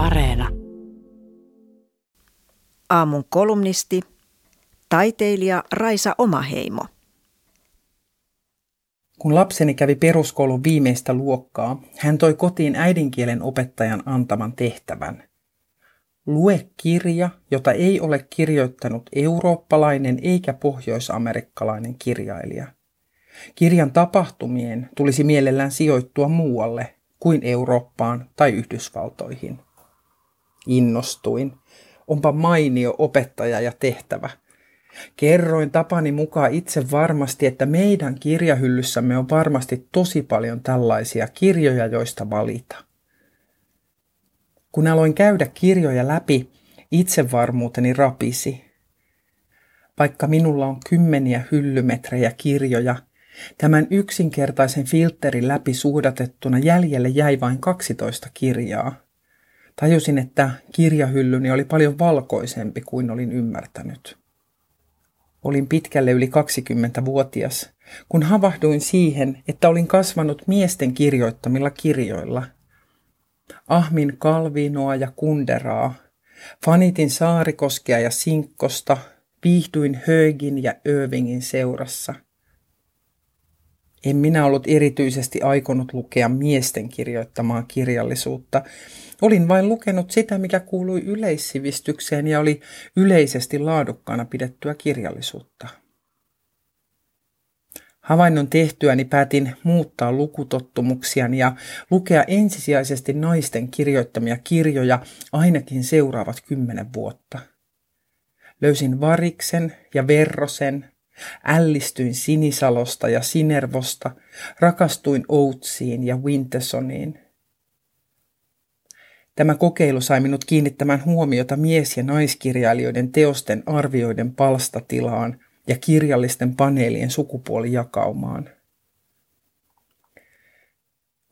Areena. Aamun kolumnisti, taiteilija Raisa Omaheimo. Kun lapseni kävi peruskoulun viimeistä luokkaa, hän toi kotiin äidinkielen opettajan antaman tehtävän. Lue kirja, jota ei ole kirjoittanut eurooppalainen eikä pohjoisamerikkalainen kirjailija. Kirjan tapahtumien tulisi mielellään sijoittua muualle kuin Eurooppaan tai Yhdysvaltoihin. Innostuin. Onpa mainio opettaja ja tehtävä. Kerroin tapani mukaan itse varmasti, että meidän kirjahyllyssämme on varmasti tosi paljon tällaisia kirjoja, joista valita. Kun aloin käydä kirjoja läpi, itsevarmuuteni rapisi. Vaikka minulla on kymmeniä hyllymetrejä kirjoja, tämän yksinkertaisen filterin läpi suudatettuna jäljelle jäi vain 12 kirjaa. Tajusin, että kirjahyllyni oli paljon valkoisempi kuin olin ymmärtänyt. Olin pitkälle yli 20-vuotias, kun havahduin siihen, että olin kasvanut miesten kirjoittamilla kirjoilla – Ahmin Kalvinoa ja Kunderaa. Fanitin Saarikoskea ja Sinkkosta. Viihdyin Högin ja Irvingin seurassa. En minä ollut erityisesti aikonut lukea miesten kirjoittamaa kirjallisuutta. Olin vain lukenut sitä, mikä kuului yleissivistykseen ja oli yleisesti laadukkaana pidettyä kirjallisuutta. Havainnon tehtyäni päätin muuttaa lukutottumuksiani ja lukea ensisijaisesti naisten kirjoittamia kirjoja ainakin seuraavat kymmenen vuotta. Löysin Variksen ja Verrosen, ällistyin Sinisalosta ja Sinervosta, rakastuin Outsiin ja Wintersoniin. Tämä kokeilu sai minut kiinnittämään huomiota mies- ja naiskirjailijoiden teosten arvioiden palstatilaan – ja kirjallisten paneelien sukupuolijakaumaan.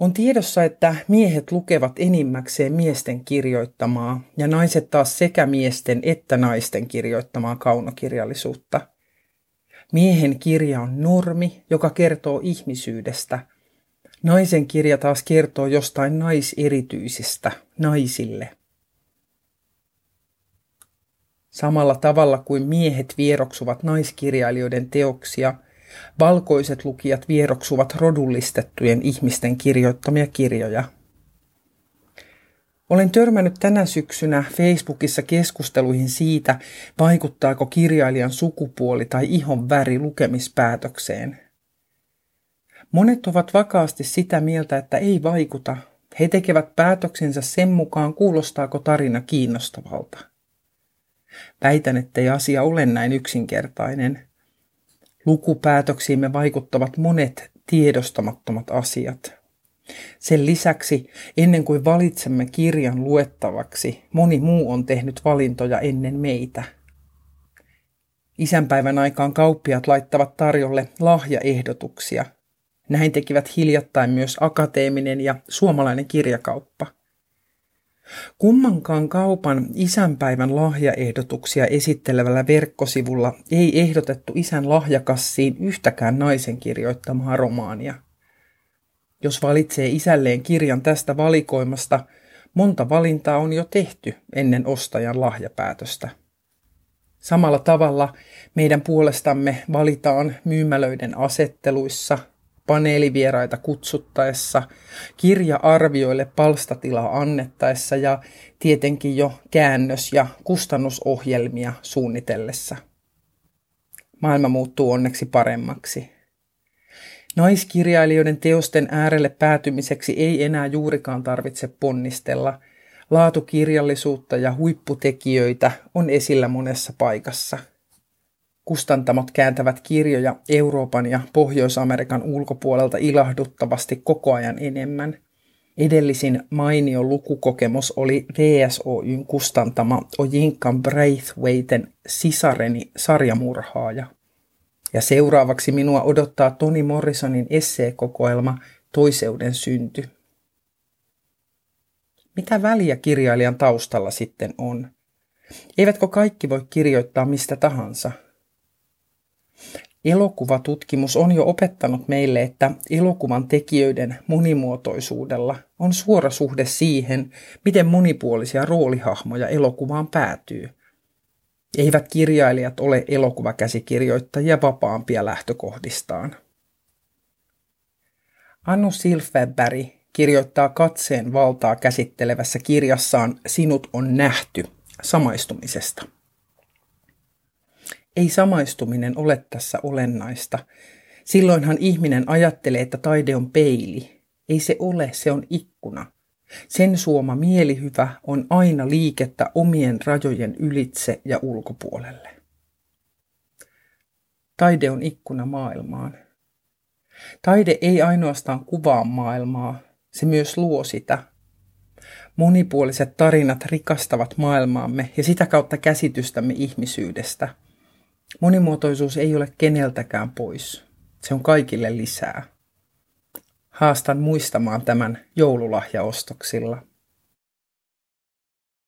On tiedossa, että miehet lukevat enimmäkseen miesten kirjoittamaa ja naiset taas sekä miesten että naisten kirjoittamaa kaunokirjallisuutta. Miehen kirja on normi, joka kertoo ihmisyydestä. Naisen kirja taas kertoo jostain naiserityisestä naisille. Samalla tavalla kuin miehet vieroksuvat naiskirjailijoiden teoksia, valkoiset lukijat vieroksuvat rodullistettujen ihmisten kirjoittamia kirjoja. Olen törmännyt tänä syksynä Facebookissa keskusteluihin siitä, vaikuttaako kirjailijan sukupuoli tai ihon väri lukemispäätökseen. Monet ovat vakaasti sitä mieltä, että ei vaikuta. He tekevät päätöksensä sen mukaan, kuulostaako tarina kiinnostavalta. Väitän, ettei asia ole näin yksinkertainen. Lukupäätöksiimme vaikuttavat monet tiedostamattomat asiat. Sen lisäksi, ennen kuin valitsemme kirjan luettavaksi, moni muu on tehnyt valintoja ennen meitä. Isänpäivän aikaan kauppiat laittavat tarjolle lahjaehdotuksia. Näin tekivät hiljattain myös akateeminen ja suomalainen kirjakauppa – Kummankaan kaupan isänpäivän lahjaehdotuksia esittelevällä verkkosivulla ei ehdotettu isän lahjakassiin yhtäkään naisen kirjoittamaa romaania. Jos valitsee isälleen kirjan tästä valikoimasta, monta valintaa on jo tehty ennen ostajan lahjapäätöstä. Samalla tavalla meidän puolestamme valitaan myymälöiden asetteluissa, paneelivieraita kutsuttaessa, kirja-arvioille palstatilaa annettaessa ja tietenkin jo käännös- ja kustannusohjelmia suunnitellessa. Maailma muuttuu onneksi paremmaksi. Naiskirjailijoiden teosten äärelle päätymiseksi ei enää juurikaan tarvitse ponnistella. Laatukirjallisuutta ja huipputekijöitä on esillä monessa paikassa – Kustantamot kääntävät kirjoja Euroopan ja Pohjois-Amerikan ulkopuolelta ilahduttavasti koko ajan enemmän. Edellisin mainio lukukokemus oli VSOYn kustantama Ojinkan Braithwaiten Sisareni sarjamurhaaja. Ja seuraavaksi minua odottaa Toni Morrisonin esseekokoelma Toiseuden synty. Mitä väliä kirjailijan taustalla sitten on? Eivätkö kaikki voi kirjoittaa mistä tahansa – Elokuvatutkimus on jo opettanut meille, että elokuvan tekijöiden monimuotoisuudella on suora suhde siihen, miten monipuolisia roolihahmoja elokuvaan päätyy. Eivät kirjailijat ole elokuvakäsikirjoittajia vapaampia lähtökohdistaan. Annu Silfverberg kirjoittaa katseen valtaa käsittelevässä kirjassaan Sinut on nähty samaistumisesta. Ei samaistuminen ole tässä olennaista. Silloinhan ihminen ajattelee, että taide on peili. Ei se ole, se on ikkuna. Sen suoma mielihyvä on aina liikettä omien rajojen ylitse ja ulkopuolelle. Taide on ikkuna maailmaan. Taide ei ainoastaan kuvaa maailmaa, se myös luo sitä. Monipuoliset tarinat rikastavat maailmaamme ja sitä kautta käsitystämme ihmisyydestä. Monimuotoisuus ei ole keneltäkään pois. Se on kaikille lisää. Haastan muistamaan tämän joululahjaostoksilla.